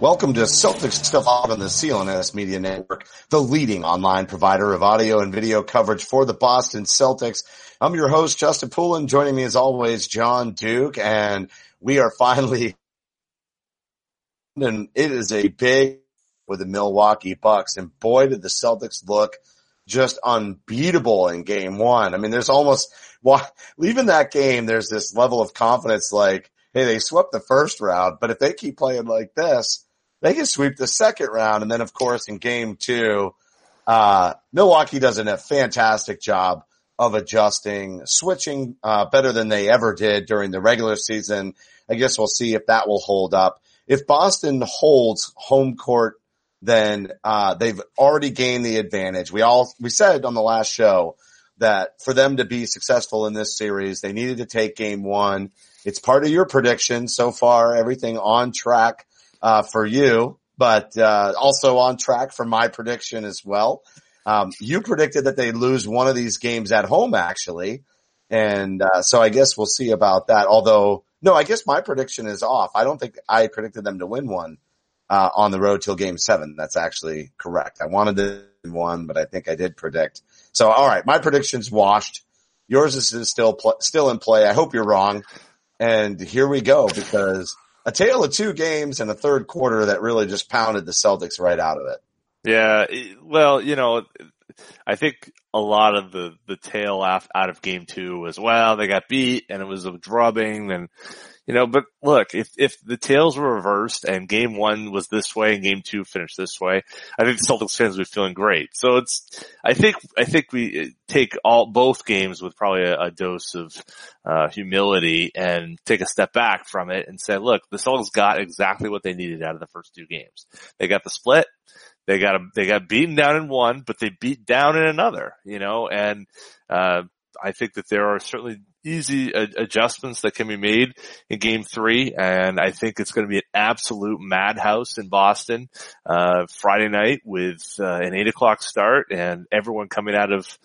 Welcome to Celtics Stuff on the CLNS Media Network, the leading online provider of audio and video coverage for the Boston Celtics. I'm your host, Justin Poulin. Joining me as always, John Duke, and we are finally, and it is a big with the Milwaukee Bucks, and boy did the Celtics look just unbeatable in game one. I mean, there's almost, leaving that game, there's this level of confidence like, hey, they swept the first round, but if they keep playing like this, they can sweep the second round. And then of course in game two, uh, Milwaukee does a fantastic job of adjusting, switching, uh, better than they ever did during the regular season. I guess we'll see if that will hold up. If Boston holds home court, then, uh, they've already gained the advantage. We all, we said on the last show that for them to be successful in this series, they needed to take game one. It's part of your prediction so far, everything on track uh, for you, but uh, also on track for my prediction as well. Um, you predicted that they lose one of these games at home, actually, and uh, so I guess we'll see about that. Although, no, I guess my prediction is off. I don't think I predicted them to win one uh, on the road till Game Seven. That's actually correct. I wanted to one, but I think I did predict. So, all right, my prediction's washed. Yours is still pl- still in play. I hope you're wrong. And here we go because a tale of two games and a third quarter that really just pounded the Celtics right out of it. Yeah, well, you know, I think a lot of the the tail out out of game two was well they got beat and it was a drubbing and you know, but look, if if the tails were reversed and game one was this way and game two finished this way, I think the Celtics fans would be feeling great. So it's, I think I think we take all both games with probably a, a dose of uh, humility and take a step back from it and say, look, the Celtics got exactly what they needed out of the first two games. They got the split. They got a, they got beaten down in one, but they beat down in another, you know, and, uh, I think that there are certainly easy adjustments that can be made in game three. And I think it's going to be an absolute madhouse in Boston, uh, Friday night with uh, an eight o'clock start and everyone coming out of,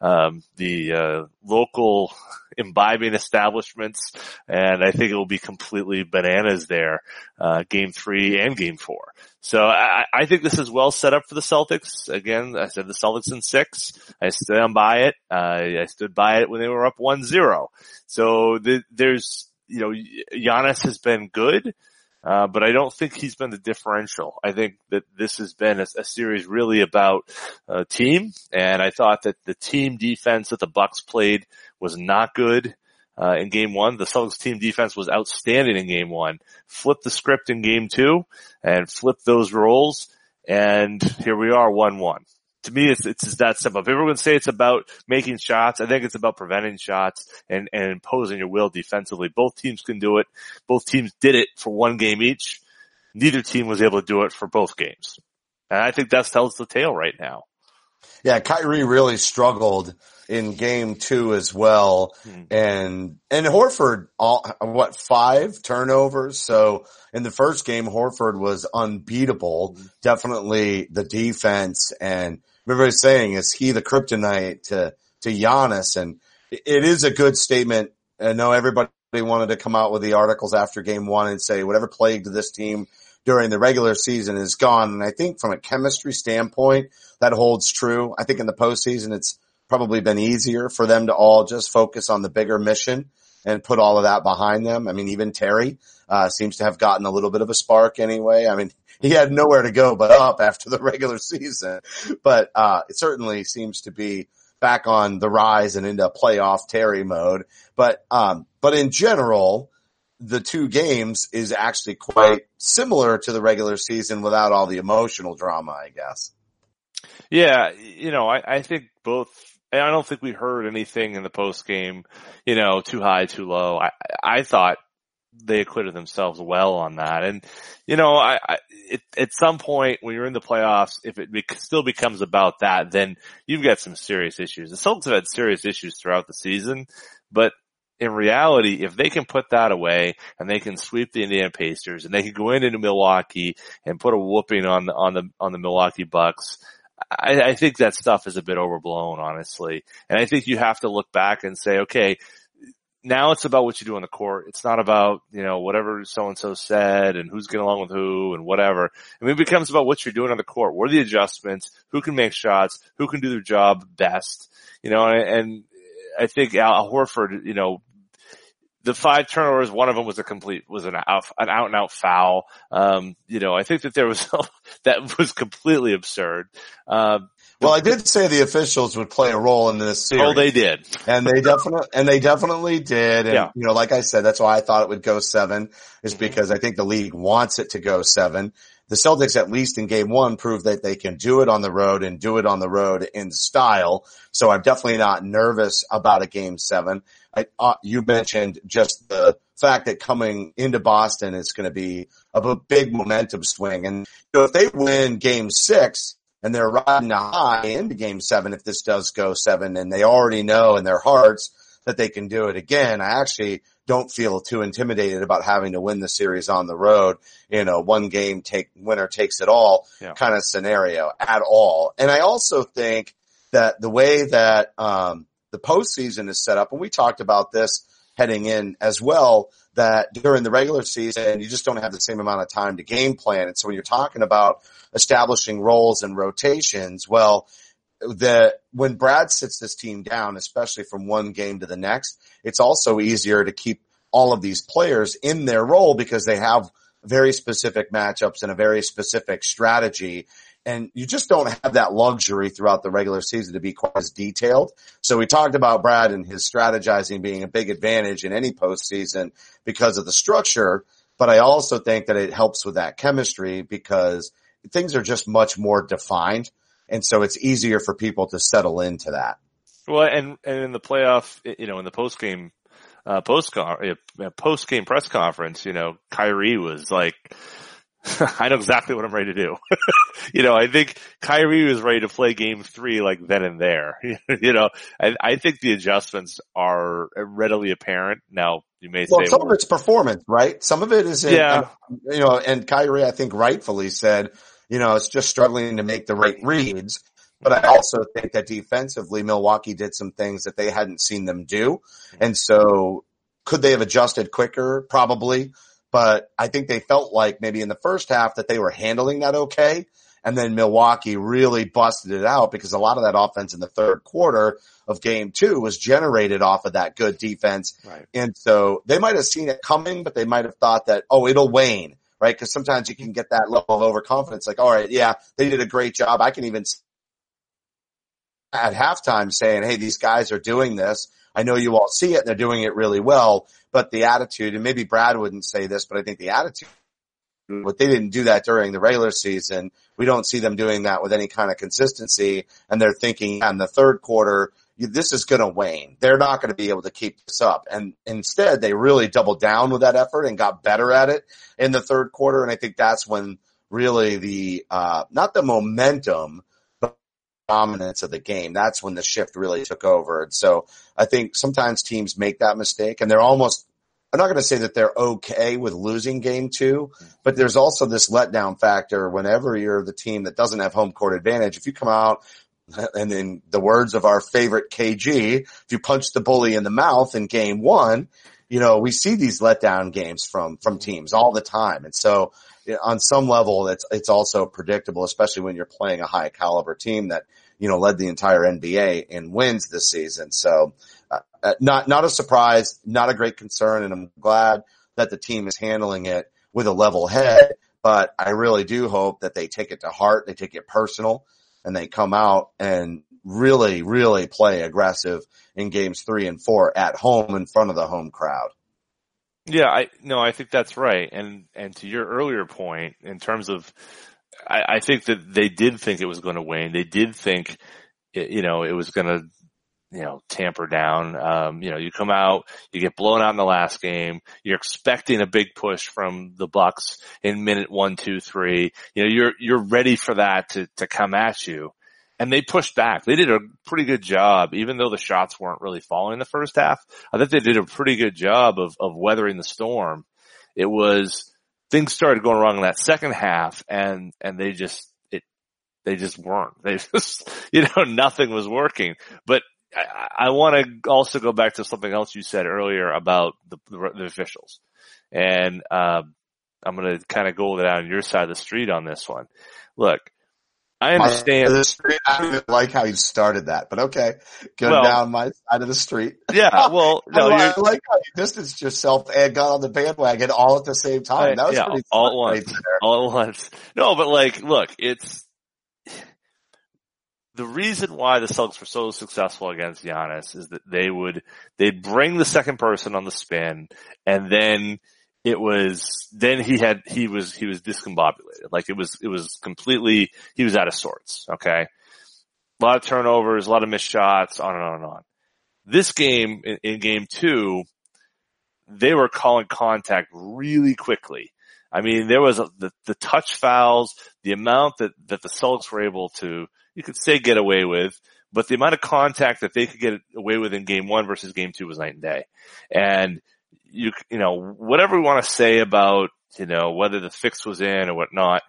um, the, uh, local imbibing establishments. And I think it will be completely bananas there, uh, game three and game four. So I, I, think this is well set up for the Celtics. Again, I said the Celtics in six. I stand by it. Uh, I stood by it when they were up 1-0. So the, there's, you know, Giannis has been good. Uh, but I don't think he's been the differential. I think that this has been a, a series really about uh, team, and I thought that the team defense that the Bucks played was not good. Uh, in game one, the Celtics team defense was outstanding in game one. Flip the script in game two and flip those roles. And here we are, one one. To me, it's, it's that simple. If everyone say it's about making shots, I think it's about preventing shots and, and imposing your will defensively. Both teams can do it. Both teams did it for one game each. Neither team was able to do it for both games. And I think that tells the tale right now. Yeah, Kyrie really struggled in game two as well. Hmm. And, and Horford, all, what, five turnovers? So in the first game, Horford was unbeatable. Definitely the defense and everybody's saying, is he the kryptonite to, to Giannis? And it is a good statement. I know everybody wanted to come out with the articles after game one and say whatever plagued this team during the regular season is gone. And I think from a chemistry standpoint, that holds true. I think in the postseason, it's probably been easier for them to all just focus on the bigger mission and put all of that behind them. I mean, even Terry, uh, seems to have gotten a little bit of a spark anyway. I mean, he had nowhere to go but up after the regular season, but, uh, it certainly seems to be back on the rise and into playoff Terry mode. But, um, but in general, the two games is actually quite similar to the regular season without all the emotional drama, I guess. Yeah, you know, I, I think both. I don't think we heard anything in the post game, you know, too high, too low. I I thought they acquitted themselves well on that, and you know, I, I it, at some point when you're in the playoffs, if it still becomes about that, then you've got some serious issues. The Celtics have had serious issues throughout the season, but in reality, if they can put that away and they can sweep the Indiana Pacers and they can go into Milwaukee and put a whooping on the on the on the Milwaukee Bucks, I, I think that stuff is a bit overblown, honestly. And I think you have to look back and say, okay, now it's about what you do on the court. It's not about, you know, whatever so and so said and who's getting along with who and whatever. I mean, it becomes about what you're doing on the court. What are the adjustments? Who can make shots? Who can do their job best? You know, and, and I think Al Horford, you know, the five turnovers, one of them was a complete, was an out, an out and out foul. Um, you know, I think that there was, that was completely absurd. Um, well, I did say the officials would play a role in this series. Oh, they did. And they definitely, and they definitely did. And, Yeah. you know, like I said, that's why I thought it would go seven is because I think the league wants it to go seven. The Celtics, at least in game one, proved that they can do it on the road and do it on the road in style. So I'm definitely not nervous about a game seven. I, uh, you mentioned just the fact that coming into Boston is going to be a big momentum swing. And you know, if they win game six and they're riding a high into game seven, if this does go seven and they already know in their hearts that they can do it again, I actually don't feel too intimidated about having to win the series on the road in a one game take winner takes it all Yeah. kind of scenario at all. And I also think that the way that, um, the postseason is set up, and we talked about this heading in as well, that during the regular season, you just don't have the same amount of time to game plan. And so when you're talking about establishing roles and rotations, well, the when Brad sits this team down, especially from one game to the next, it's also easier to keep all of these players in their role because they have very specific matchups and a very specific strategy. And you just don't have that luxury throughout the regular season to be quite as detailed. So we talked about Brad and his strategizing being a big advantage in any postseason because of the structure. But I also think that it helps with that chemistry because things are just much more defined. And so it's easier for people to settle into that. Well, and, and in the playoff, you know, in the post game, uh, post post game press conference, you know, Kyrie was like, I know exactly what I'm ready to do. you know, I think Kyrie was ready to play game three like then and there. you know, I, I think the adjustments are readily apparent. Now, you may Well, say, some of it's performance, right? Some of it is, in, Yeah. you know, and Kyrie, I think rightfully said, you know, it's just struggling to make the right reads. But I also think that defensively, Milwaukee did some things that they hadn't seen them do. And so could they have adjusted quicker? Probably. But I think they felt like maybe in the first half that they were handling that okay. And then Milwaukee really busted it out because a lot of that offense in the third quarter of game two was generated off of that good defense. Right. And so they might have seen it coming, but they might have thought that, oh, it'll wane, right? Cause sometimes you can get that level of overconfidence. Like, all right, yeah, they did a great job. I can even at halftime saying, Hey, these guys are doing this. I know you all see it. They're doing it really well, but the attitude, and maybe Brad wouldn't say this, but I think the attitude, but they didn't do that during the regular season. We don't see them doing that with any kind of consistency. And they're thinking in the third quarter, this is going to wane. They're not going to be able to keep this up. And instead they really doubled down with that effort and got better at it in the third quarter. And I think that's when really the, uh, not the momentum, but dominance of the game. That's when the shift really took over. And so I think sometimes teams make that mistake and they're almost, I'm not going to say that they're okay with losing game two, but mm-hmm. there's also this letdown factor whenever you're the team that doesn't have home court advantage. If you come out and in the words of our favorite KG, if you punch the bully in the mouth in game one, you know, we see these letdown games from, from mm-hmm. teams all the time. And so on some level, it's, it's also predictable, especially when you're playing a high caliber team that, you know, led the entire NBA in wins this season. So, uh, not, not a surprise, not a great concern. And I'm glad that the team is handling it with a level head, but I really do hope that they take it to heart. They take it personal and they come out and really, really play aggressive in games three and four at home in front of the home crowd. Yeah, I no, I think that's right. And and to your earlier point, in terms of, I, I think that they did think it was going to wane. They did think, it, you know, it was going to, you know, tamper down. Um, you know, you come out, you get blown out in the last game. You're expecting a big push from the Bucks in minute one, two, three. You know, you're you're ready for that to to come at you and they pushed back. They did a pretty good job, even though the shots weren't really falling in the first half. I think they did a pretty good job of, of weathering the storm. It was, things started going wrong in that second half and, and they just, it, they just weren't. They just, you know, nothing was working. But I, I want to also go back to something else you said earlier about the, the, the officials. And, um, I'm going to kind of go down your side of the street on this one. Look, I understand. The street, I don't even like how you started that, but okay. Go Well- down my side of the street. Yeah, well, no, I, you're, like how you distanced yourself and got on the bandwagon all at the same time. That was yeah, pretty all at once. right all at once. No, but like, look, it's the reason why the Celtics were so successful against Giannis is that they would they'd bring the second person on the spin, and then it was then he had he was he was discombobulated. Like it was it was completely he was out of sorts. Okay, a lot of turnovers, a lot of missed shots, on and on and on. This game in, in game two, they were calling contact really quickly. I mean, there was a, the, the touch fouls, the amount that, that the Celtics were able to, you could say get away with, but the amount of contact that they could get away with in game one versus game two was night and day. And you, you know, whatever we want to say about, you know, whether the fix was in or whatnot,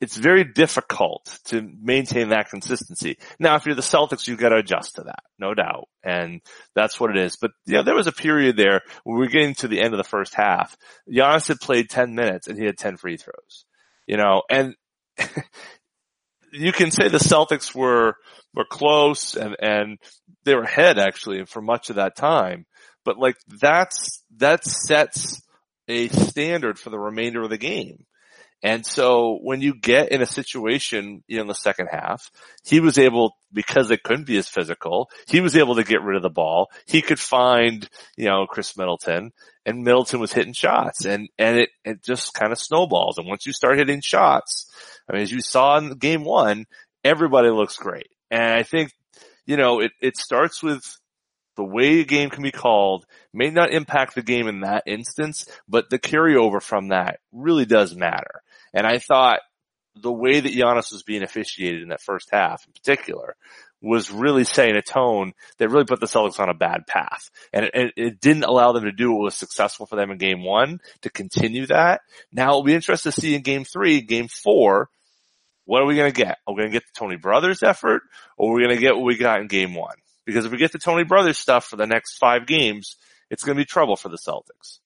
it's very difficult to maintain that consistency. Now, if you're the Celtics, you've got to adjust to that, no doubt. And that's what it is. But, you know, there was a period there where we were getting to the end of the first half. Giannis had played 10 minutes and he had 10 free throws, you know, and you can say the Celtics were, were close and, and they were ahead actually for much of that time. But like that's, that sets a standard for the remainder of the game. And so when you get in a situation, you know, in the second half, he was able, because they couldn't be as physical, he was able to get rid of the ball. He could find, you know, Khris Middleton and Middleton was hitting shots and, and it, it just kind of snowballs. And once you start hitting shots, I mean, as you saw in game one, everybody looks great. And I think, you know, it, it starts with the way a game can be called may not impact the game in that instance, but the carryover from that really does matter. And I thought the way that Giannis was being officiated in that first half in particular was really setting a tone that really put the Celtics on a bad path. And it, it, didn't allow them to do what was successful for them in game one to continue that. Now it'll be interesting to see in game three, game four, what are we going to get? Are we going to get the Tony Brothers effort or are we going to get what we got in game one? Because if we get the Tony Brothers stuff for the next five games, it's going to be trouble for the Celtics.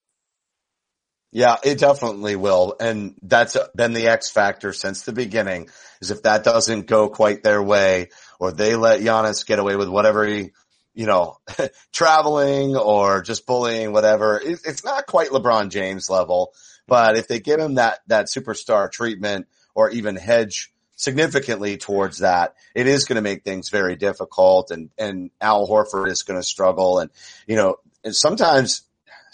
Yeah, it definitely will. And that's been the X factor since the beginning is if that doesn't go quite their way or they let Giannis get away with whatever he, you know, traveling or just bullying, whatever. It, it's not quite LeBron James level, but if they give him that, that superstar treatment or even hedge significantly towards that, it is going to make things very difficult and, and Al Horford is going to struggle. And, you know, and sometimes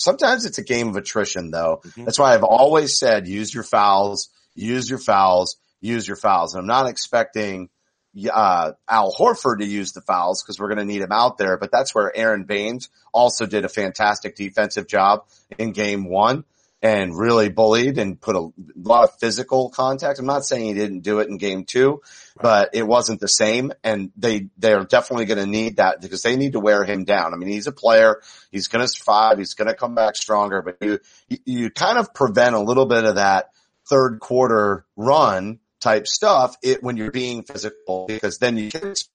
Sometimes it's a game of attrition though. Mhm. That's why I've always said use your fouls, use your fouls, use your fouls. And I'm not expecting uh, Al Horford to use the fouls because we're going to need him out there. But that's where Aron Baynes also did a fantastic defensive job in game one and really bullied and put a lot of physical contact. I'm not saying he didn't do it in game two, but it wasn't the same. And they, they're definitely going to need that because they need to wear him down. I mean, he's a player. He's going to survive. He's going to come back stronger, but you, you, kind of prevent a little bit of that third quarter run type stuff it, when you're being physical because then you can expect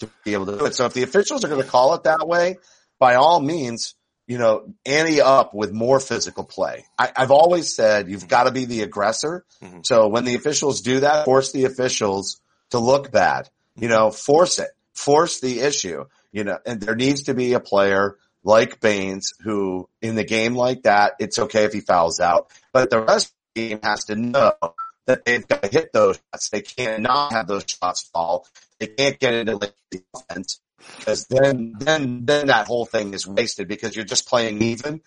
to be able to do it. So if the officials are going to call it that way, by all means, you know, ante up with more physical play. I, I've always said you've got to be the aggressor. Mhm. So when the officials do that, force the officials to look bad. You know, force it, force the issue. You know, and there needs to be a player like Baynes who, in the game like that, it's okay if he fouls out, but the rest of the team has to know that they've got to hit those shots. They cannot have those shots fall. They can't get into like, the offense because then, then, then that whole thing is wasted because you're just playing even.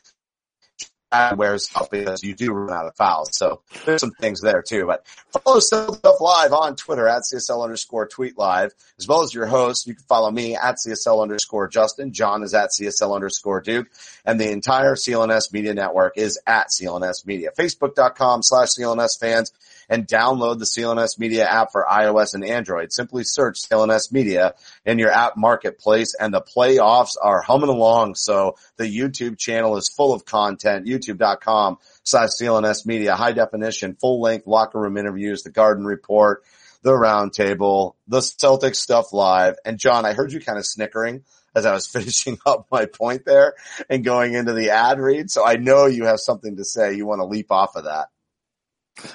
That wears off because you do run out of fouls. So there's some things there too, but follow Stuff Live on Twitter at CSL underscore tweet live, as well as your host. You can follow me at CSL underscore Justin. John is at CSL underscore Duke and the entire CLNS media network is at CLNS media. Facebook.com slash CLNS fans and download the CLNS media app for iOS and Android. Simply search CLNS media in your app marketplace and the playoffs are humming along. So the YouTube channel is full of content, youtube.com slash CLNS media, high definition, full length locker room interviews, the garden report, the roundtable, the Celtics stuff live. And John, I heard you kind of snickering as I was finishing up my point there and going into the ad read. So I know you have something to say. You want to leap off of that.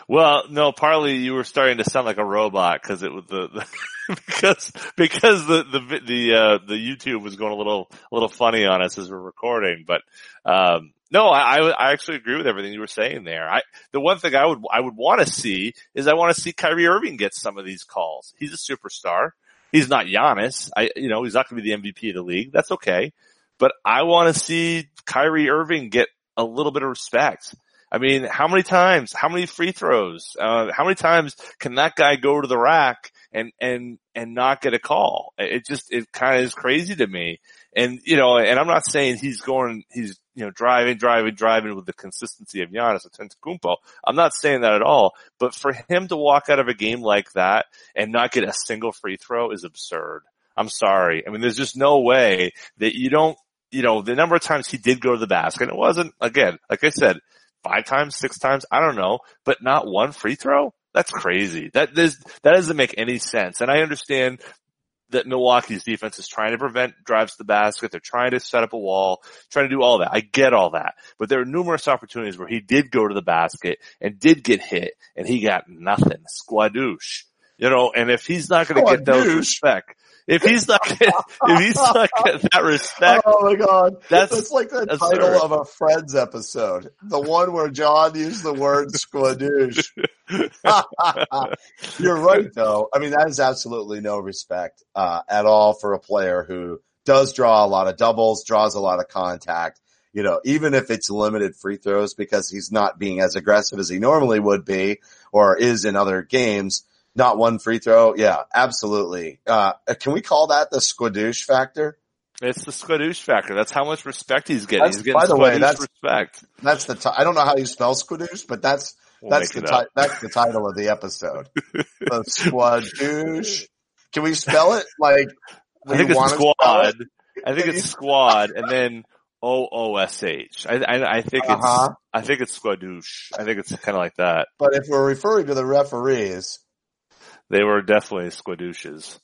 Well, no, partly you were starting to sound like a robot because it was the, the because because the the the uh, the YouTube was going a little a little funny on us as we're recording, but um, no, I I I actually agree with everything you were saying there. I the one thing I would I would want to see is I want to see Kyrie Irving get some of these calls. He's a superstar. He's not Giannis. I you know he's not going to be the MVP of the league. That's okay, but I want to see Kyrie Irving get a little bit of respect. I mean, how many times, how many free throws, uh, how many times can that guy go to the rack and, and, and not get a call? It just, it kind of is crazy to me. And, you know, and I'm not saying he's going, he's, you know, driving, driving, driving with the consistency of Giannis Antetokounmpo. I'm not saying that at all, but for him to walk out of a game like that and not get a single free throw is absurd. I'm sorry. I mean, there's just no way that you don't, you know, the number of times he did go to the basket, it wasn't, again, like I said, five times, six times, I don't know, but not one free throw? That's crazy. That is, that doesn't make any sense. And I understand that Milwaukee's defense is trying to prevent drives to the basket. They're trying to set up a wall, trying to do all that. I get all that. But there are numerous opportunities where he did go to the basket and did get hit and he got nothing. Squadouche. You know, and if he's not going to get those respect, if he's not, if he's not getting that respect, Oh my god, That's that's like the absurd. title of a Friends episode, the one where John used the word squadouche. You're right, though. I mean, that is absolutely no respect uh, at all for a player who does draw a lot of doubles, draws a lot of contact. You know, even if it's limited free throws because he's not being as aggressive as he normally would be or is in other games. Not one free throw. Yeah, absolutely. Uh, can we call that the squadouche factor? it's the Squadouche factor. That's how much respect he's getting. That's- he's getting by the way, that's- respect. That's the. Ti- I don't know how you spell squadouche, but that's We'll that's the ti- that's the title of the episode. the squadouche. Can we spell it like? I think it's squad. it? I think it's squad and then O O S H. I I I think Uh-huh. it's I think it's squadouche. I think it's kind of like that. But if we're referring to the referees, They were definitely squadouches.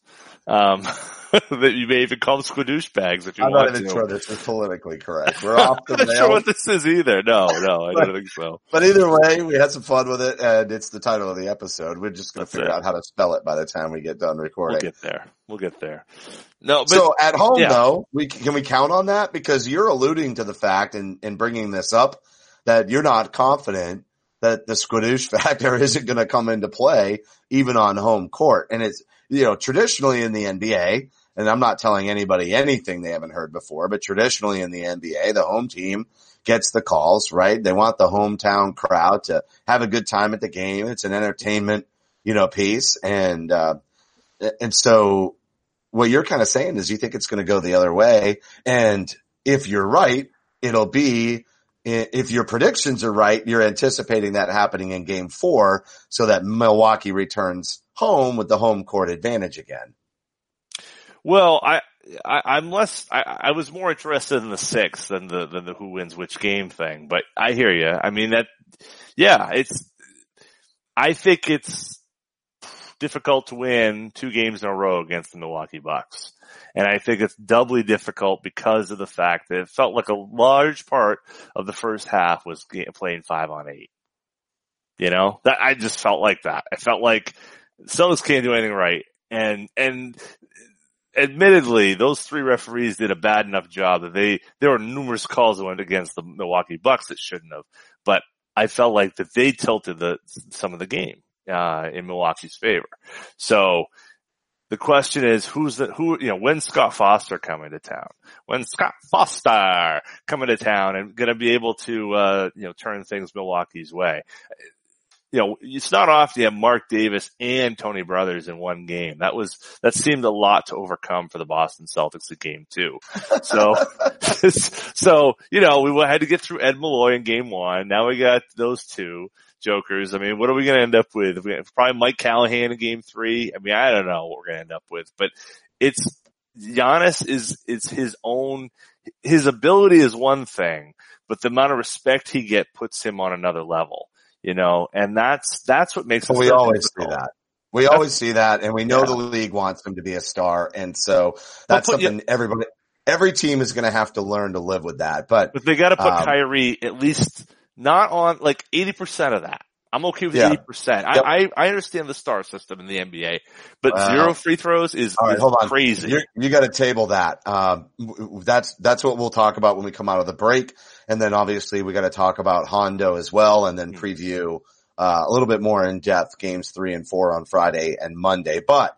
Um, that you may even call them squadouche bags if you I'm not want even to. sure this is politically correct. We're off the I'm not sure what this is either. No, no, I don't think so. But either way, we had some fun with it, and it's the title of the episode. We're just going to figure it. out how to spell it by the time we get done recording. We'll get there. We'll get there. No, but so at home yeah. though, we can we count on that because you're alluding to the fact and in, bringing this up that you're not confident that the squadouche factor isn't going to come into play even on home court. And it's you know traditionally in the NBA, and I'm not telling anybody anything they haven't heard before, but traditionally in the NBA, the home team gets the calls, right? They want the hometown crowd to have a good time at the game. It's an entertainment, you know, piece. And, uh, and so what you're kind of saying is you think it's going to go the other way. And if you're right, it'll be, if your predictions are right, you're anticipating that happening in game four so that Milwaukee returns home with the home court advantage again. Well, I, I I'm less. I, I was more interested in the six than the than the who wins which game thing. But I hear you. I mean that. Yeah, it's. I think it's difficult to win two games in a row against the Milwaukee Bucks. And I think it's doubly difficult because of the fact that it felt like a large part of the first half was playing five on eight. You know, that I just felt like that. I felt like Celtics can't do anything right. And, and admittedly, those three referees did a bad enough job that they, there were numerous calls that went against the Milwaukee Bucks that shouldn't have, but I felt like that they tilted the, some of the game, uh, in Milwaukee's favor. So the question is who's the, who, you know, when's Scott Foster coming to town? When's Scott Foster coming to town and going to be able to, uh, you know, turn things Milwaukee's way? you know, it's not often you have Mark Davis and Tony Brothers in one game. That was, that seemed a lot to overcome for the Boston Celtics in game two. So, so, you know, we had to get through Ed Malloy in game one. Now we got those two jokers. I mean, what are we going to end up with? Probably Mike Callahan in game three. I mean, I don't know what we're going to end up with, but it's, Giannis is, is his own, his ability is one thing, but the amount of respect he get puts him on another level you know, and that's, that's what makes well, we always difficult. see that. We that's, always see that and we know yeah. the league wants him to be a star. And so that's something you, everybody, every team is going to have to learn to live with that. But, but they got to put um, Kyrie at least not on like 80% of that. I'm okay with eighty percent. Yep. I, I understand the star system in the NBA, but zero free throws is, right, hold on. crazy. You're, you got to table that. Um, that's that's what we'll talk about when we come out of the break, and then obviously we got to talk about Hondo as well, and then mm-hmm. preview uh, a little bit more in depth games three and four on Friday and Monday. But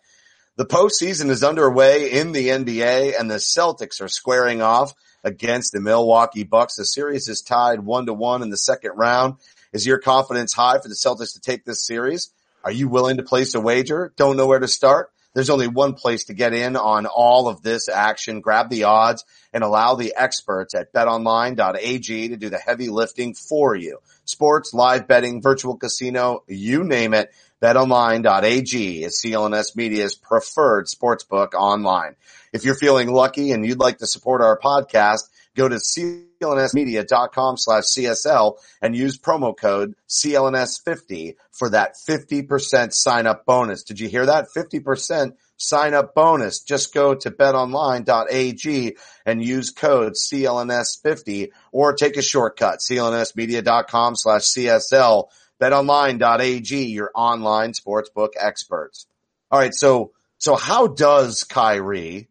the postseason is underway in the NBA, and the Celtics are squaring off against the Milwaukee Bucks. The series is tied one to one in the second round. Is your confidence high for the Celtics to take this series? Are you willing to place a wager? Don't know where to start? There's only one place to get in on all of this action. Grab the odds and allow the experts at betonline.ag to do the heavy lifting for you. Sports, live betting, virtual casino, you name it. BetOnline.ag is CLNS Media's preferred sportsbook online. If you're feeling lucky and you'd like to support our podcast, go to clnsmedia.com slash CSL and use promo code CLNS50 for that 50% sign up bonus. Did you hear that? 50% sign up bonus. Just go to betonline.ag and use code CLNS50 or take a shortcut, clnsmedia.com slash CSL. BetOnline.ag, your online sportsbook experts. All right. So, so how does Kyrie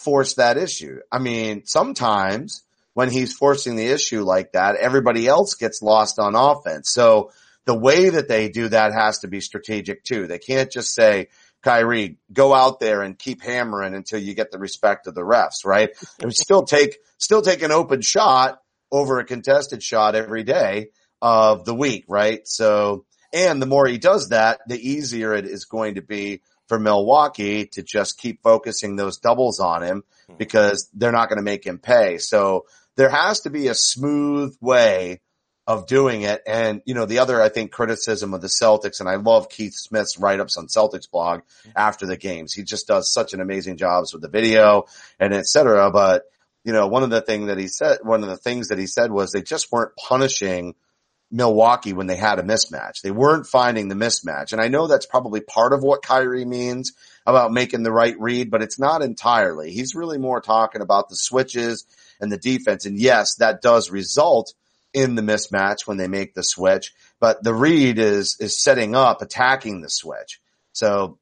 force that issue. I mean, sometimes when he's forcing the issue like that, everybody else gets lost on offense. So the way that they do that has to be strategic too. They can't just say, Kyrie, go out there and keep hammering until you get the respect of the refs, right? And still take, still take an open shot over a contested shot every day of the week, right? So, and the more he does that, the easier it is going to be for Milwaukee to just keep focusing those doubles on him hmm. because they're not going to make him pay. So there has to be a smooth way of doing it. And, you know, the other, I think, criticism of the Celtics, and I love Keith Smith's write-ups on Celtics blog hmm. after the games. He just does such an amazing jobs with the video and et cetera. But, you know, one of the thing that he said, one of the things that he said was they just weren't punishing – Milwaukee when they had a mismatch. They weren't finding the mismatch. And I know that's probably part of what Kyrie means about making the right read, but it's not entirely. He's really more talking about the switches and the defense. And yes, that does result in the mismatch when they make the switch, but the read is, is setting up, attacking the switch. So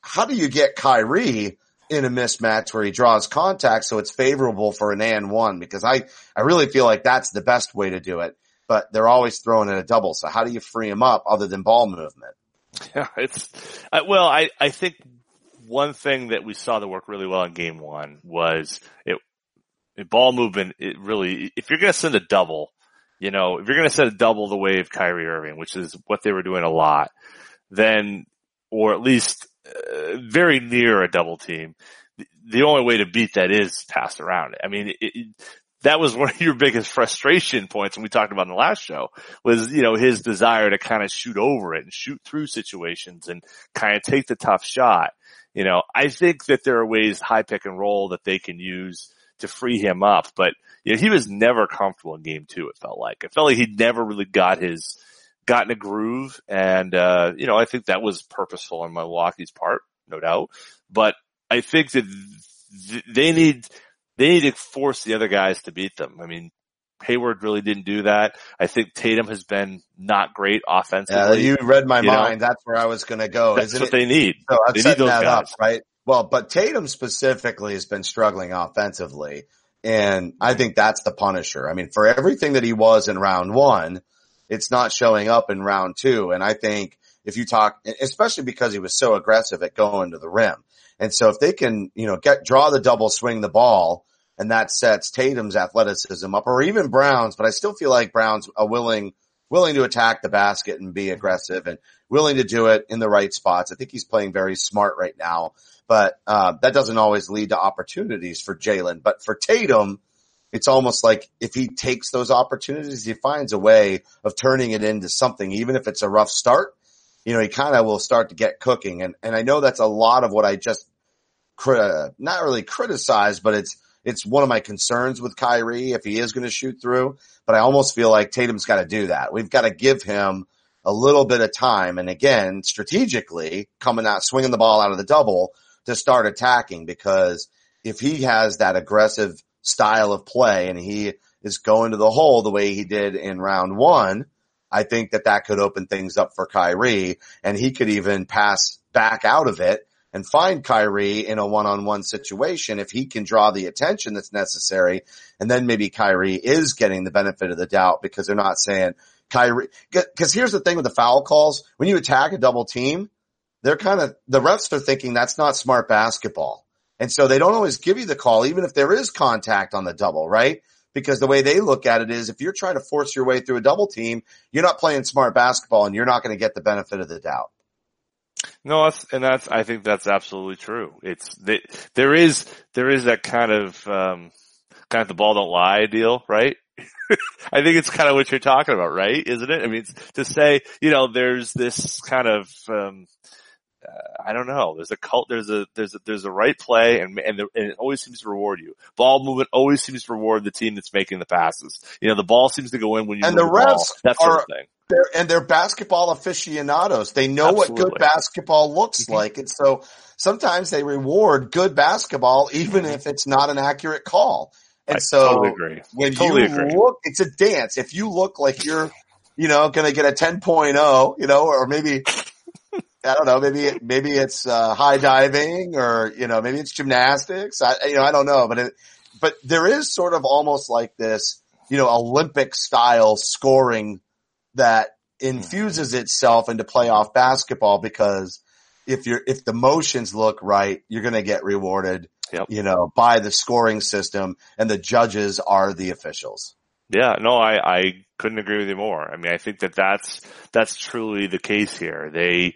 how do you get Kyrie in a mismatch where he draws contact so it's favorable for an and one? Because I, I really feel like that's the best way to do it but they're always throwing in a double. So how do you free them up other than ball movement? Yeah, it's, well, I, I think one thing that we saw that worked really well in game one was it, it ball movement. It really, if you're going to send a double, you know, if you're going to send a double the way of Kyrie Irving, which is what they were doing a lot, then, or at least uh, very near a double team, the only way to beat that is pass around it. I mean, it, that was one of your biggest frustration points when we talked about in the last show was, you know, his desire to kind of shoot over it and shoot through situations and kind of take the tough shot. You know, I think that there are ways high pick and roll that they can use to free him up, but you know, he was never comfortable in game two, it felt like. It felt like he'd never really got his, gotten a groove and, uh, you know, I think that was purposeful on Milwaukee's part, no doubt, but I think that th- they need, they need to force the other guys to beat them. I mean, Hayward really didn't do that. I think Tatum has been not great Yeah, offensively. you read my You know? mind. That's where I was going to go. That's Isn't what it? they need. So I'm They need setting those that up, right? Well, but Tatum specifically has been struggling offensively. And I think that's the punisher. I mean, for everything that he was in round one, it's not showing up in round two. And I think if you talk, especially because he was so aggressive at going to the rim. And so if they can, you know, get, draw the double swing the ball and that sets Tatum's athleticism up or even Brown's, but I still feel like Brown's a willing, willing to attack the basket and be aggressive and willing to do it in the right spots. I think he's playing very smart right now, but, uh, that doesn't always lead to opportunities for Jalen. But for Tatum, it's almost like if he takes those opportunities, he finds a way of turning it into something, even if it's a rough start. You know, he kind of will start to get cooking. And, and I know that's a lot of what I just, not really criticize, but it's, it's one of my concerns with Kyrie if he is going to shoot through, but I almost feel like Tatum's got to do that. We've got to give him a little bit of time. And again, strategically coming out, swinging the ball out of the double to start attacking because if he has that aggressive style of play and he is going to the hole the way he did in round one, I think that that could open things up for Kyrie and he could even pass back out of it and find Kyrie in a one-on-one situation if he can draw the attention that's necessary. And then maybe Kyrie is getting the benefit of the doubt because they're not saying Kyrie, cause here's the thing with the foul calls. When you attack a double team, they're kind of, the refs are thinking that's not smart basketball. And so they don't always give you the call, even if there is contact on the double, right? Because the way they look at it is if you're trying to force your way through a double team, you're not playing smart basketball and you're not going to get the benefit of the doubt. No, that's, and that's, I think that's absolutely true. It's, they, there is, there is that kind of, um, kind of the ball don't lie deal, right? I think it's kind of what you're talking about, right? Isn't it? I mean, to say, you know, there's this kind of, um, uh, I don't know. There's a cult. There's a there's a, there's a right play, and and, the, and it always seems to reward you. Ball movement always seems to reward the team that's making the passes. You know, the ball seems to go in when you And the ball, refs that sort are- of thing. They're, and they're basketball aficionados. They know what good basketball looks Mhm. like. And so sometimes they reward good basketball, even if it's not an accurate call. And I so totally agree. when Totally you agree. look, it's a dance. If you look like you're, you know, going to get a 10.0, you know, or maybe, I don't know, maybe, maybe it's, uh, high diving or, you know, maybe it's gymnastics. I, you know, I don't know, but it, but there is sort of almost like this, you know, Olympic style scoring that infuses itself into playoff basketball because if you're, if the motions look right, you're going to get rewarded, Yep. you know, by the scoring system and the judges are the officials. Yeah, no, I, I couldn't agree with you more. I mean, I think that that's, that's truly the case here. They,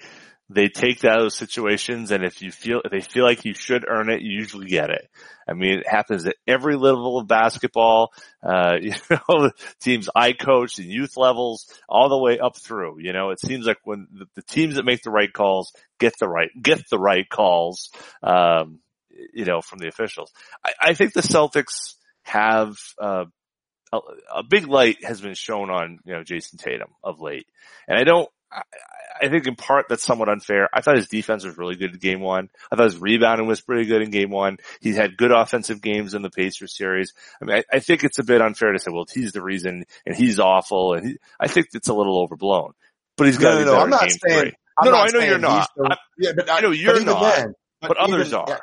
they take those situations and if you feel, if they feel like you should earn it, you usually get it. I mean, it happens at every level of basketball, uh, you know, the teams I coach and youth levels all the way up through, you know, it seems like when the, the teams that make the right calls get the right, get the right calls, um, you know, from the officials. I, I think the Celtics have, uh, a, a big light has been shown on, you know, Jayson Tatum of late. And I don't, I, I think in part that's somewhat unfair. I thought his defense was really good in game one. I thought his rebounding was pretty good in game one. He had good offensive games in the Pacers series. I mean, I, I think it's a bit unfair to say, well, he's the reason and he's awful. And he, I think it's a little overblown, but he's got to No, be no, no, better I'm in not game saying-. I'm no, no, I know you're not. the- I, yeah, but I know you're not, then- but others even- are. yeah,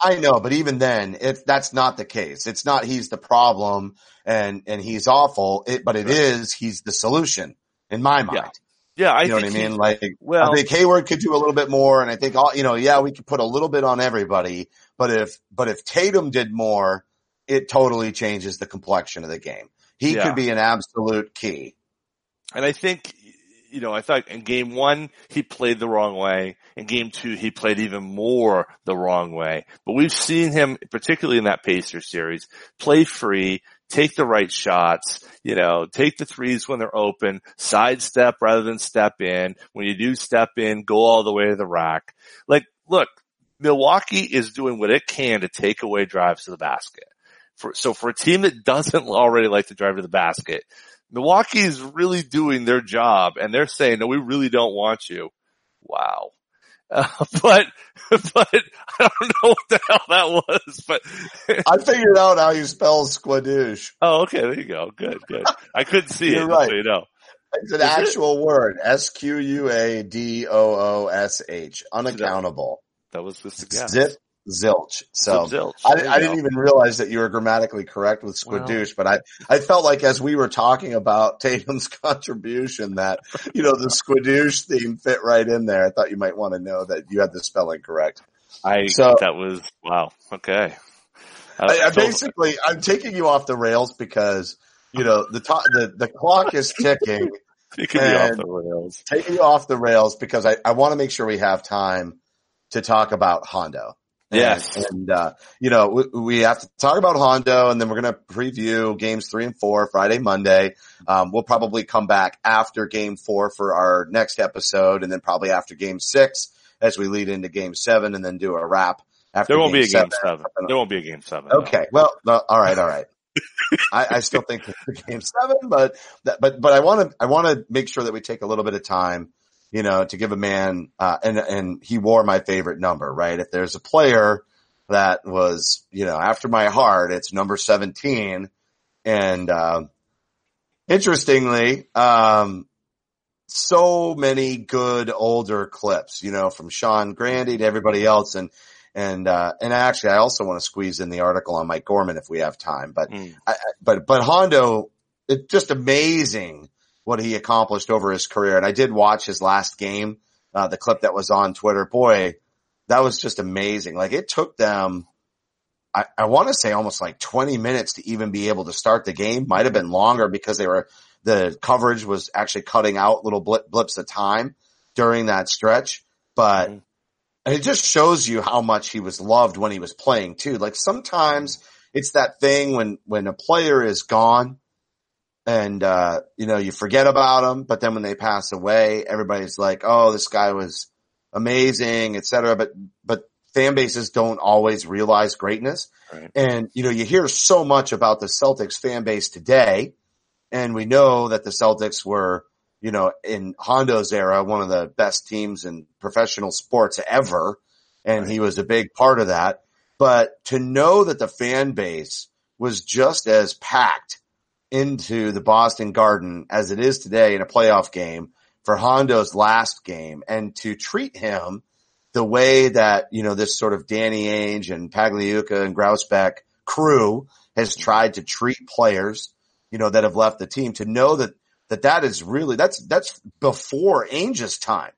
I know, but even then, it, that's not the case. It's not he's the problem and, and he's awful, it, but it is he's the solution in my mind. Yeah, I you know what I mean? he- Like, well, I think Hayward could do a little bit more and I think all, you know, yeah, we could put a little bit on everybody, but if, but if Tatum did more, it totally changes the complexion of the game. He Yeah. could be an absolute key. And I think, you know, I thought in game one, he played the wrong way. In game two, he played even more the wrong way. But we've seen him, particularly in that Pacers series, play free, take the right shots, you know, take the threes when they're open, sidestep rather than step in. When you do step in, go all the way to the rack. Like, look, Milwaukee is doing what it can to take away drives to the basket. For, so for a team that doesn't already like to drive to the basket, Milwaukee is really doing their job and they're saying, no, we really don't want you. Wow. Uh, but, but I don't know what the hell that was, but I figured out how you spell squadoosh. oh, okay, there you go. Good, good. I couldn't see You're it, right. so you know. It's an Is it? actual word. S Q U A D O O S H. Unaccountable. That was just a guess. Zip zilch. So zilch. I, I didn't even realize that you were grammatically correct with squadoosh, but I, I felt like as we were talking about Tatum's contribution that, you know, the squadoosh theme fit right in there. I thought you might want to know that you had the spelling correct. I, So- that was, wow. Okay. I, I basically, I'm taking you off the rails because, you know, the to the, the clock is ticking. could be off the rails. taking you off the rails because I, I want to make sure we have time to talk about Hondo. And- Yes. And, uh, you know, we, we have to talk about Hondo and then we're going to preview games three and four Friday, Monday. Um, we'll probably come back after game four for our next episode and then probably after game six as we lead into game seven and then do a wrap after There won't be a seven. game seven. There won't be a game seven. no. Okay. Well, no, all right. All right. I, I still think it's game seven, but, that, but, but I want to, I want to make sure that we take a little bit of time, you know, to give a man, uh, and, and he wore my favorite number, right? If there's a player that was, you know, after my heart, it's number 17. And, um, interestingly, um, so many good older clips, you know, from Sean Grande to everybody else. And, and, uh, and actually I also want to squeeze in the article on Mike Gorman if we have time, but, Mm. I- but, but Hondo, it's just amazing what he accomplished over his career. And I did watch his last game, uh, the clip that was on Twitter. Boy, that was just amazing. Like it took them, I, I want to say almost like 20 minutes to even be able to start the game. Might have been longer because they were, the coverage was actually cutting out little blip, blips of time during that stretch. But Mhm. it just shows you how much he was loved when he was playing too. Like sometimes it's that thing when, when a player is gone and, uh, you know, you forget about them, but then when they pass away, everybody's like, Oh, this guy was amazing, et cetera. But, but fan bases don't always realize greatness. Right. And, you know, you hear so much about the Celtics fan base today. And we know that the Celtics were, you know, in Hondo's era, one of the best teams in professional sports ever. And he was a big part of that. But to know that the fan base was just as packed into the Boston Garden as it is today in a playoff game for Hondo's last game and to treat him the way that, you know, this sort of Danny Ainge and Pagliuca and Grousbeck crew has tried to treat players, you know, that have left the team to know that, that that is really, that's, that's before Ainge's time.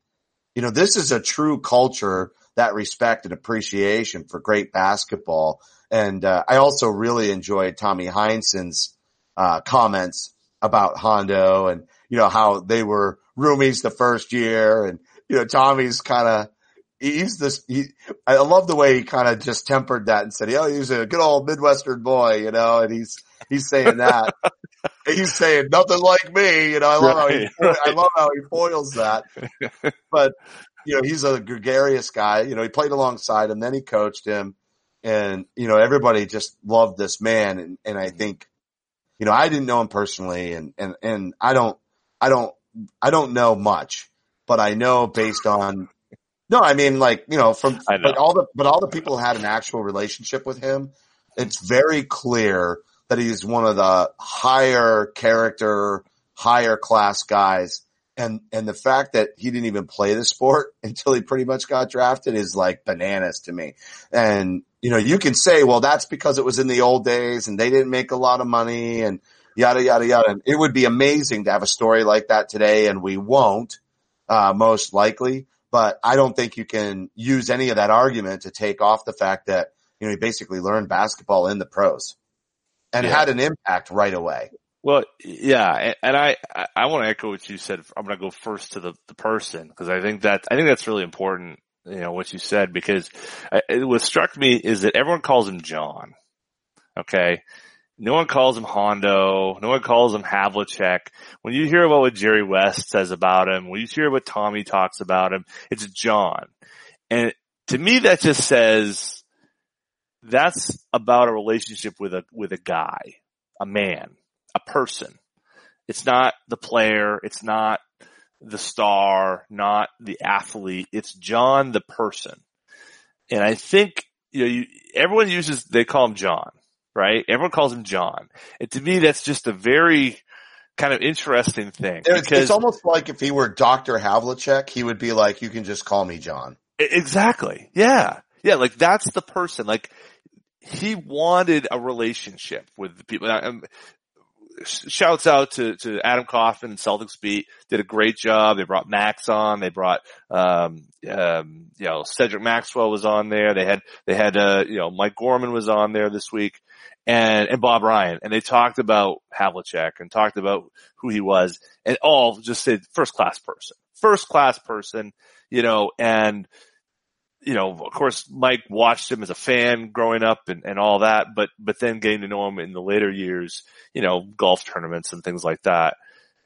You know, this is a true culture, that respect and appreciation for great basketball. And, uh, I also really enjoyed Tommy Heinsohn's, uh, comments about Hondo and, you know, how they were roomies the first year and, you know, Tommy's kind of, he's this, he, I love the way he kind of just tempered that and said, oh, he's a good old Midwestern boy, you know, and he's, he's saying that. he's saying nothing like me, you know, I love how he, Right, I love how he foils that. But, you know, he's a gregarious guy, you know, he played alongside him, then he coached him and, you know, everybody just loved this man. And, and I think, you know, I didn't know him personally and, and, and I don't, I don't, I don't know much, but I know based on, no, I mean like, you know, from, know. but all the, but all the people had an actual relationship with him. It's very clear that he's one of the higher character, higher class guys. And, and the fact that he didn't even play the sport until he pretty much got drafted is like bananas to me. And, you know, you can say, well, that's because it was in the old days and they didn't make a lot of money and yada, yada, yada. And it would be amazing to have a story like that today and we won't, uh, most likely, but I don't think you can use any of that argument to take off the fact that, you know, he basically learned basketball in the pros and Yeah. had an impact right away. Well, yeah, and- I, I want to echo what you said. I'm going to go first to the, the person because I think that, I think that's really important, you know, what you said because I, it- what struck me is that everyone calls him John. Okay. No one calls him Hondo. No one calls him Havlicek. When you hear about what Jerry West says about him, when you hear what Tommy talks about him, it's John. And to me, that just says that's about a relationship with a, with a guy, a man, a person. It's not the player. It's not the star, not the athlete. It's John the person. And I think, you know, you, everyone uses, they call him John, right? Everyone calls him John. And to me, that's just a very kind of interesting thing. It's, because it's almost like if he were Dr. Havlicek, he would be like, you can just call me John. Exactly. Yeah. Yeah. Like that's the person. Like he wanted a relationship with the people. Um, Shouts out to, to Adam Coffin and Celtics beat did a great job. They brought Max on. They brought, um, um, you know, Cedric Maxwell was on there. They had, they had, uh, you know, Mike Gorman was on there this week and, and Bob Ryan. And they talked about Havlicek and talked about who he was and all just said first class person, first class person, you know, and, you know, of course, Mike watched him as a fan growing up and, and all that, but, but then getting to know him in the later years, you know, golf tournaments and things like that.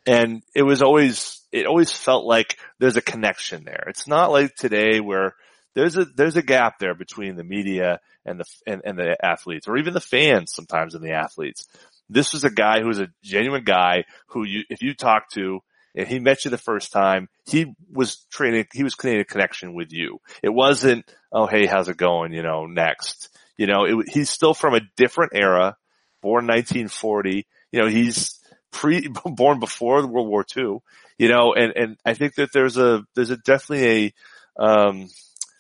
And it was always, it always felt like there's a connection there. It's not like today where there's a, there's a gap there between the media and the, and, and the athletes or even the fans sometimes and the athletes. This was a guy who was a genuine guy who you, if you talk to, and he met you the first time, he was training, he was creating a connection with you. It wasn't, oh, hey, how's it going? You know, next, you know, it, he's still from a different era, born 1940. You know, he's pre, born before World War II, you know, and, and I think that there's a, there's a definitely a, um,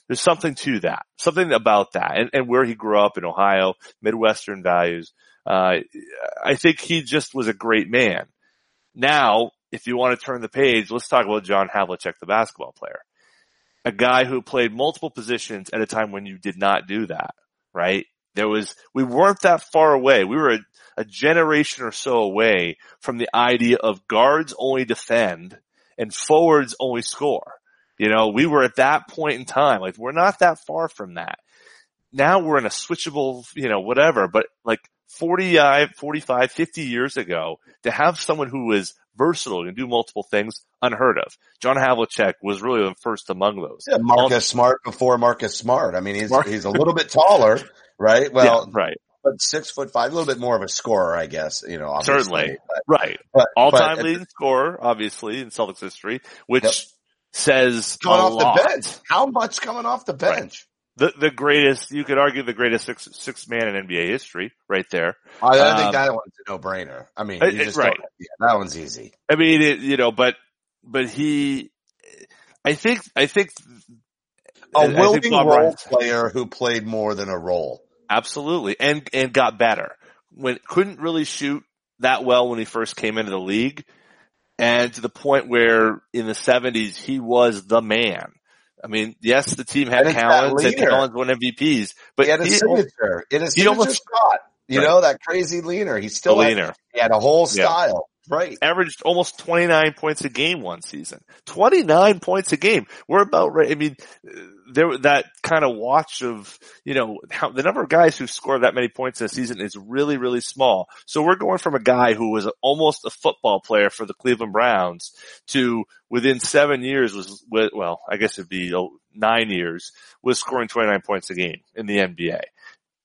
there's something to that, something about that and, and where he grew up in Ohio, Midwestern values. Uh, I think he just was a great man. Now, if you want to turn the page, let's talk about John Havlicek, the basketball player. A guy who played multiple positions at a time when you did not do that, right? There was, we weren't that far away. We were a, a generation or so away from the idea of guards only defend and forwards only score. You know, we were at that point in time. Like we're not that far from that. Now we're in a switchable, you know, whatever, but like 45, uh, 45, 50 years ago to have someone who was versatile and do multiple things unheard of. John Havlicek was really the first among those. Yeah, Marcus Smart before Marcus Smart. I mean, he's, Mar- he's a little bit taller, right? Well, yeah, right. but six foot five, a little bit more of a scorer, I guess, you know, obviously. Certainly. But, Right. All time leading scorer, obviously, in Celtics history, which Yep. says coming off lot. the bench. How much coming off the bench? The, the greatest, you could argue the greatest six, six man in NBA history right there. I, I Um, think that one's a no brainer. I mean, you just right. yeah, that one's easy. I mean, it, you know, but, but he, I think, I think, A willing role Ryan- player who played more than a role. Absolutely. And, and got better. When, couldn't really shoot that well when he first came into the league. And to the point where in the seventies, he was the man. I mean, yes, the team had that and leader. won MVPs, but he had a he- signature. He signature almost- shot. You know, that crazy leaner. He still had, leaner. he had a whole style. Right. averaged almost 29 points a game one season. 29 points a game. We're about right. I mean, there, that kind of watch of, you know, how the number of guys who score that many points in a season is really, really small. So we're going from a guy who was almost a football player for the Cleveland Browns to within seven years was, well, I guess it'd be oh, nine years was scoring 29 points a game in the NBA.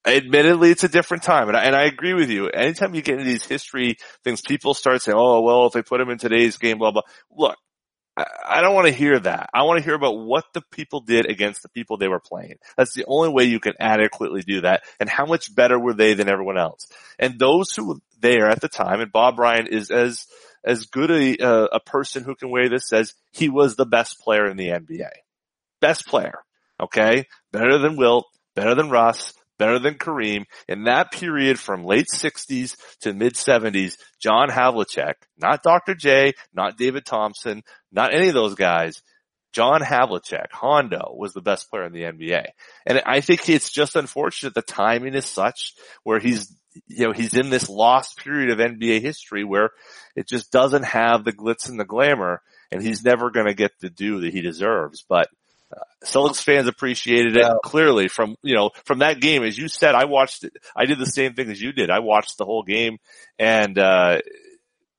Admittedly, it's a different time, and I, and I agree with you. Anytime you get into these history things, people start saying, "Oh, well, if they put him in today's game, blah blah." Look, I, don't want to hear that. I want to hear about what the people did against the people they were playing. That's the only way you can adequately do that, and how much better were they than everyone else. And those who were there at the time, and Bob Ryan is as as good a uh, a person who can weigh this says he was the best player in the NBA, best player. Okay, better than Wilt, better than Russ, better than Kareem. In that period from late 60s to mid 70s, John Havlicek, not Dr. J, not David Thompson, not any of those guys, John Havlicek, Hondo, was the best player in the NBA. And I think it's just unfortunate the timing is such where he's, you know, he's in this lost period of NBA history where it just doesn't have the glitz and the glamour and he's never going to get the due that he deserves. But Celtics fans appreciated it Yeah. clearly from, you know, from that game. As you said, I watched it. I did the same thing as you did. I watched the whole game and, uh,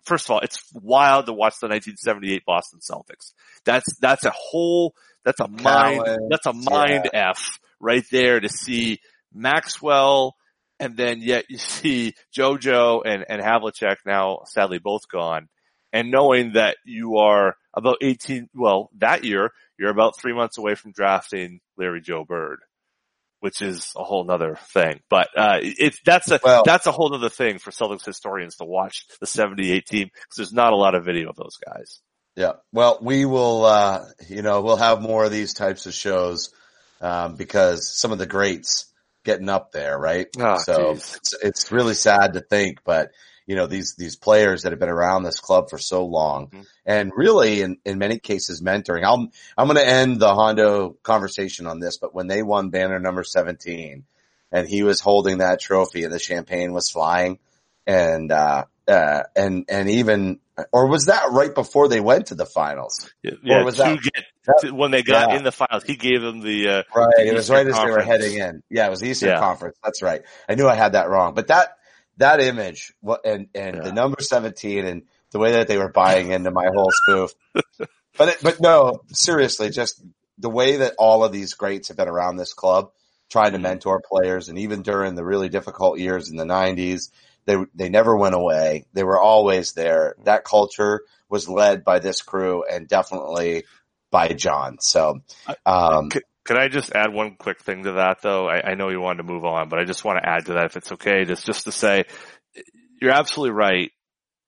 first of all, it's wild to watch the 1978 Boston Celtics. That's, that's a whole, that's a mind, that's a mind F right there to see Maxwell and then yet you see JoJo and, and Havlicek now sadly both gone and knowing that you are about 18, well, that year, you're about three months away from drafting Larry Joe Bird, which is a whole nother thing. But, uh, it's, that's a, Well- that's a whole other thing for Celtics historians to watch the 78 team because there's not a lot of video of those guys. Yeah. Well, we will, uh, you know, we'll have more of these types of shows, um, because some of the greats getting up there, right? Oh, so it's, it's really sad to think, but you know, these, these players that have been around this club for so long Mhm. and really in, in many cases mentoring. I'm, I'm going to end the Hondo conversation on this, but when they won banner number 17 and he was holding that trophy and the champagne was flying and, uh, uh, and, and even, or was that right before they went to the finals? Yeah, yeah was that- get, to, when they got Yeah. in the finals, he gave them the, uh, Right. the It was right as they were heading in. Yeah, it was the Eastern Yeah. Conference. That's right. I knew I had that wrong, but that, that image and, and Yeah. the number 17 and the way that they were buying into my whole spoof. But, it, but no, seriously, just the way that all of these greats have been around this club, trying to Mhm. mentor players and even during the really difficult years in the nineties, they, they never went away. They were always there. That culture was led by this crew and definitely by John. So, um, Can I just add one quick thing to that though? I, I know you wanted to move on, but I just want to add to that if it's okay, just, just to say, you're absolutely right.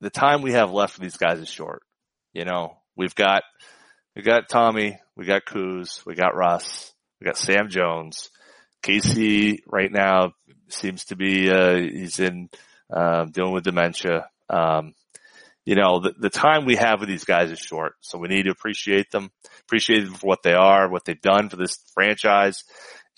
The time we have left for these guys is short. You know, we've got, we got Tommy, we got Kuz, we got Russ, we got Sam Jones. Casey right now seems to be, uh, he's in, um, dealing with dementia. Um, you know, the, the time we have with these guys is short, so we need to appreciate them, appreciate them for what they are, what they've done for this franchise.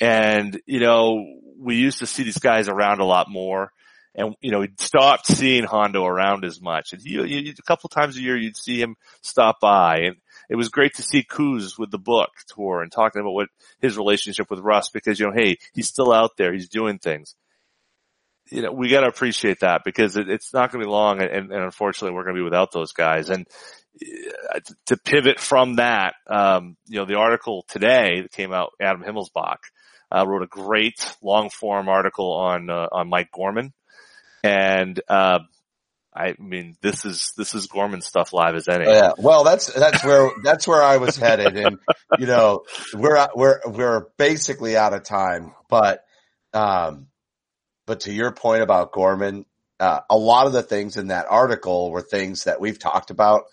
And, you know, we used to see these guys around a lot more and, you know, we stopped seeing Hondo around as much. And you, a couple times a year you'd see him stop by and it was great to see Kuz with the book tour and talking about what his relationship with Russ because, you know, hey, he's still out there. He's doing things you know, we got to appreciate that because it, it's not going to be long, and, and unfortunately, we're going to be without those guys. And to pivot from that, um, you know, the article today that came out, Adam Himmelsbach uh, wrote a great long form article on uh, on Mike Gorman, and uh, I mean, this is this is Gorman stuff live as any. Oh, Yeah, well, that's that's where that's where I was headed, and you know, we're we're we're basically out of time. But um, but to your point about Gorman, uh, a lot of the things in that article were things that we've talked about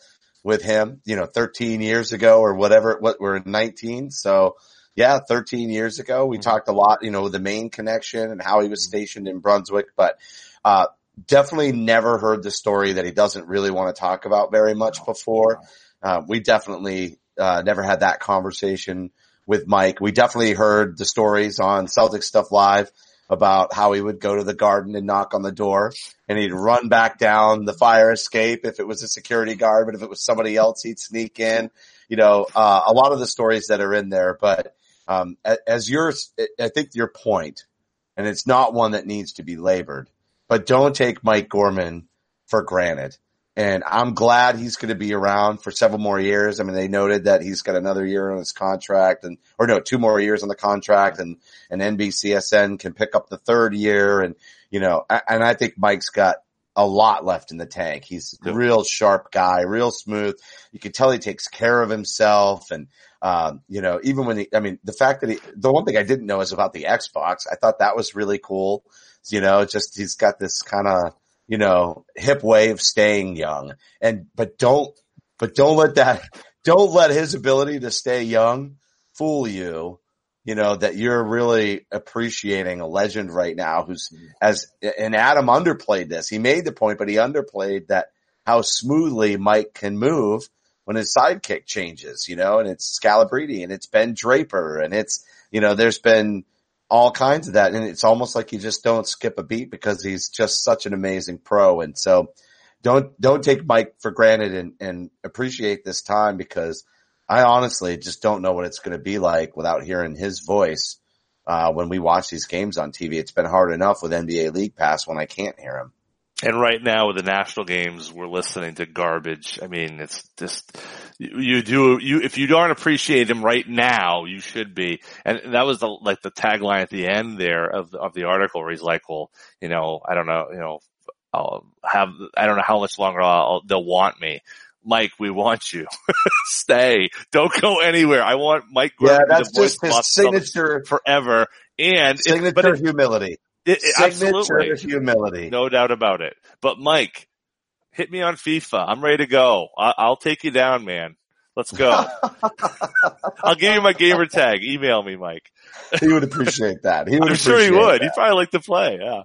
with him. You know, 13 years ago or whatever. What we're 19, so yeah, 13 years ago we talked a lot. You know, the main connection and how he was stationed in Brunswick, but uh, definitely never heard the story that he doesn't really want to talk about very much before. Uh, we definitely uh, never had that conversation with Mike. We definitely heard the stories on Celtic Stuff Live about how he would go to the garden and knock on the door and he'd run back down the fire escape if it was a security guard, but if it was somebody else, he'd sneak in. You know, uh, a lot of the stories that are in there, but um, as yours, I think your point, and it's not one that needs to be labored, but don't take Mike Gorman for granted. And I'm glad he's going to be around for several more years. I mean, they noted that he's got another year on his contract and, or no, two more years on the contract and, and NBCSN can pick up the third year. And, you know, and I think Mike's got a lot left in the tank. He's a real sharp guy, real smooth. You can tell he takes care of himself. And, um, you know, even when he, I mean, the fact that he, the one thing I didn't know is about the Xbox. I thought that was really cool. You know, just he's got this kind of, you know, hip way of staying young. And, but don't, but don't let that, don't let his ability to stay young fool you. You know, that you're really appreciating a legend right now who's mm-hmm. as, and Adam underplayed this. He made the point, but he underplayed that how smoothly Mike can move when his sidekick changes, you know, and it's Scalabrine and it's Ben Draper and it's, you know, there's been all kinds of that. And it's almost like you just don't skip a beat because he's just such an amazing pro. And so don't, don't take Mike for granted and, and appreciate this time because I honestly just don't know what it's going to be like without hearing his voice. Uh, when we watch these games on TV, it's been hard enough with NBA League Pass when I can't hear him. And right now with the national games, we're listening to garbage. I mean, it's just, you, do, you, if you don't appreciate him right now, you should be. And that was the, like the tagline at the end there of, of the article where he's like, well, you know, I don't know, you know, I'll have, I don't know how much longer I'll, they'll want me. Mike, we want you. Stay. Don't go anywhere. I want Mike Gorman Yeah, to that's voice just his signature, forever. And signature it, humility. it, it- Signature humility. No doubt about it. But Mike, hit me on FIFA. I'm ready to go. I, I'll take you down, man. Let's go. I'll give you my gamer tag. Email me, Mike. he would appreciate that. He would I'm sure he would. that. He'd probably like to play. Yeah.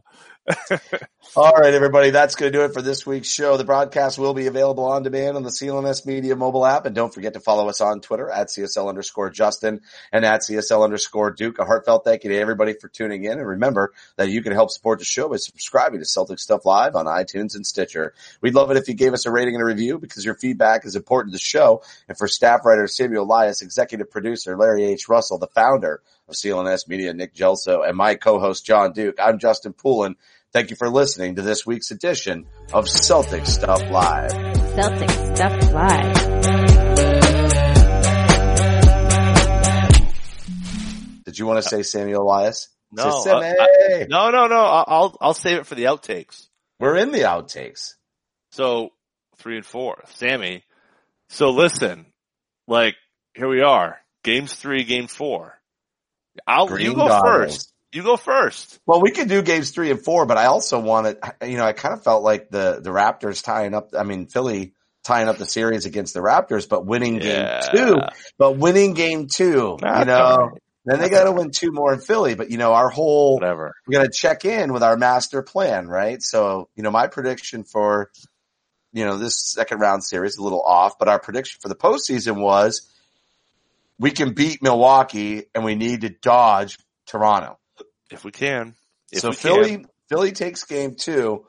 All right, everybody. That's going to do it for this week's show. The broadcast will be available on demand on the CLNS Media mobile app. And don't forget to follow us on Twitter at CSL underscore Justin and at CSL underscore Duke. A heartfelt thank you to everybody for tuning in. And remember that you can help support the show by subscribing to Celtic Stuff Live on iTunes and Stitcher. We'd love it if you gave us a rating and a review because your feedback is important to the show. And for staff writer Samuel Elias, executive producer Larry H. Russell, the founder of CLNS Media, Nick Gelso, and my co-host John Duke, I'm Justin Poulin. Thank you for listening to this week's edition of Celtic Stuff Live. Celtic Stuff Live. Did you want to say Samuel Elias? No, Say, uh, I- Sammy. No, no, no. I- I'll, I'll save it for the outtakes. We're in the outtakes. So three and four, Sammy. So listen, like here we are, games three, game four. I'll, you go goggles. first. You go first. Well, we could do games three and four, but I also wanted, you know, I kind of felt like the, the Raptors tying up, I mean, Philly tying up the series against the Raptors, but winning Yeah. game two, but winning game two, That's you know, right. then they got to win two more in Philly, but you know, our whole, Whatever. we're going to check in with our master plan, right? So, you know, my prediction for, you know, this second round series is a little off, but our prediction for the postseason was we can beat Milwaukee and we need to dodge Toronto. If we can. If so we Philly, can. Philly takes game two.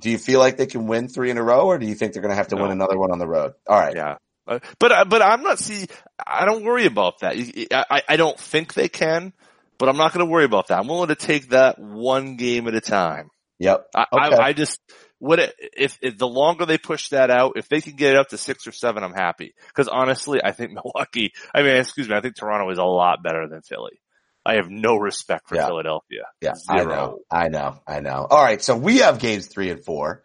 Do you feel like they can win three in a row or do you think they're going to have to No. win another one on the road? All right. Yeah. Uh, But, I- but I'm not, see, I don't worry about that. I, I- I don't think they can, but I'm not going to worry about that. I'm willing to take that one game at a time. Yep. I, Okay. I, I just what it, if, if the longer they push that out, if they can get it up to six or seven, I'm happy. Because honestly, I think Milwaukee. I mean, excuse me, I think Toronto is a lot better than Philly. I have no respect for Yeah. Philadelphia. Yeah, I Zero. know, I know, I know. All right, so we have games three and four.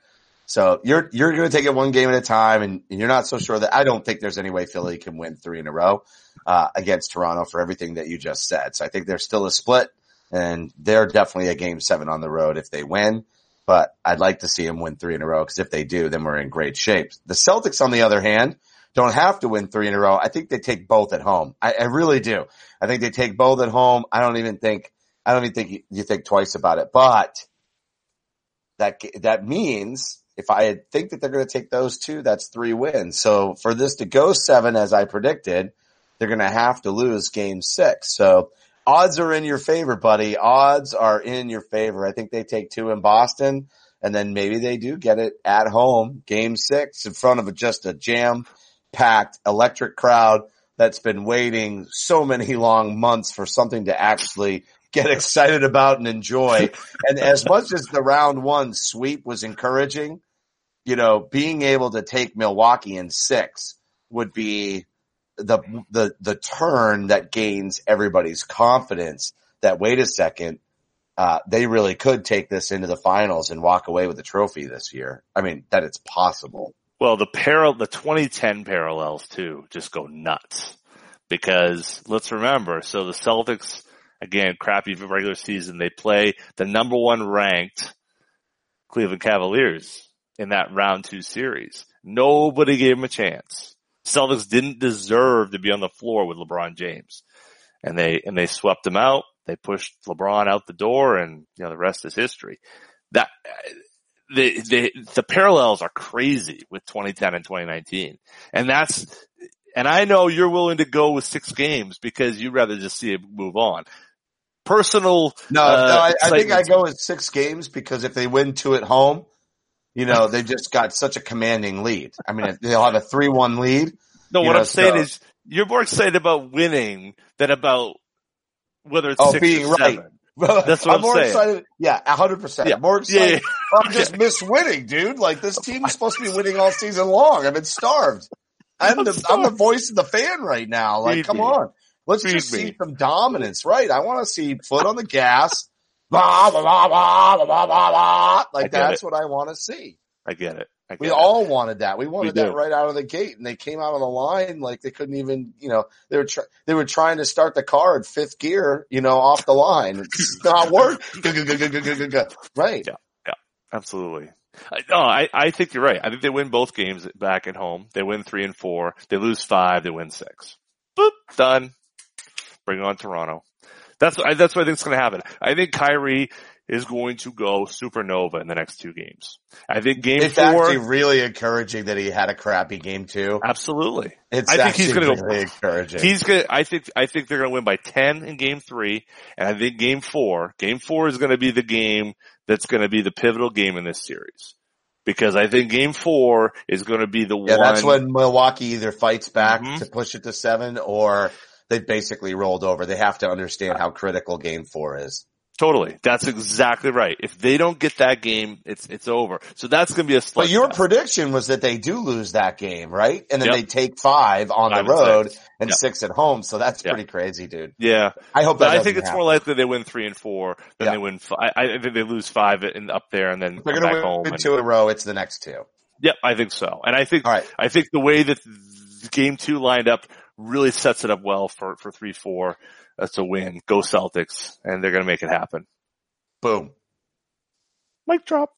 So you're you're going to take it one game at a time, and, and you're not so sure that I don't think there's any way Philly can win three in a row uh, against Toronto for everything that you just said. So I think there's still a split, and they're definitely a game seven on the road if they win. But I'd like to see them win three in a row because if they do, then we're in great shape. The Celtics, on the other hand, don't have to win three in a row. I think they take both at home. I, I really do. I think they take both at home. I don't even think I don't even think you, you think twice about it, but that, that means if I think that they're going to take those two, that's three wins. So for this to go seven, as I predicted, they're going to have to lose game six. So odds are in your favor, buddy. Odds are in your favor. I think they take two in Boston and then maybe they do get it at home, game six in front of just a jam packed electric crowd that's been waiting so many long months for something to actually get excited about and enjoy. and as much as the round one sweep was encouraging, you know, being able to take Milwaukee in six would be the, the, the turn that gains everybody's confidence that wait a second, uh, they really could take this into the finals and walk away with a trophy this year. I mean, that it's possible. Well, the parallel, the 2010 parallels too, just go nuts because let's remember. So the Celtics, again, crappy regular season. They play the number one ranked Cleveland Cavaliers in that round two series. Nobody gave them a chance. Celtics didn't deserve to be on the floor with LeBron James and they, and they swept them out. They pushed LeBron out the door and, you know, the rest is history. That, the, the, the parallels are crazy with 2010 and 2019. And that's, and I know you're willing to go with six games because you'd rather just see it move on. Personal, No, uh, no, I, I think I go with six games because if they win two at home, you know, they've just got such a commanding lead. I mean, they'll have a three-one lead. No, what know, I'm saying so- is you're more excited about winning than about whether it's Oh, six being or right. seven. That's what I'm more saying. excited. Yeah, hundred percent. Yeah. More Yeah, excited. yeah. I'm just miss winning, dude. Like this team is supposed to be winning all season long. I've been starved. I'm, I'm the I'm the voice of the fan right now. Like, Feed come me. on. Let's Feed just me. see some dominance, right? I want to see foot on the gas. Blah, blah, blah, blah, blah, blah, blah, blah. Like that's what I want to see. I get it. We all wanted that. We wanted We that right out of the gate, and they came out of the line like they couldn't even. You know, they were tr- they were trying to start the car at fifth gear. You know, off the line. It's not work. right. Yeah, yeah, absolutely. I- No, I, I think you're right. I think they win both games back at home. They win three and four. They lose five. They win six. Boop. Done. Bring on Toronto. That's, I, that's what I think is going to happen. I think Kyrie is going to go supernova in the next two games. I think game It's four. actually really encouraging that he had a crappy game too. absolutely. It's I think he's gonna go- encouraging. He's gonna, I think, I think they're gonna win by 10 in game three, and I think game four, game four is gonna be the game that's gonna be the pivotal game in this series. Because I think game four is gonna be the yeah, one. that's when Milwaukee either fights back Mhm. to push it to seven, or they basically rolled over. They have to understand how critical game four is. Totally. That's exactly right. If they don't get that game, it's, it's over. So that's gonna be a But your prediction was that they do lose that game, right? And then Yep. they take five on Five the and road six. and Yep. six at home. So that's Yep. pretty crazy, dude. Yeah. I hope I think it's more likely they win three and four than Yeah. they win five. I, I think they lose five in, up there and then They're going back to home. win and- two in a row. It's the next two. Yep, I think so. And I think right. I think the way that th- game two lined up really sets it up well for for three four. That's a win. Go Celtics, and they're gonna make it happen. Boom. Mic drop.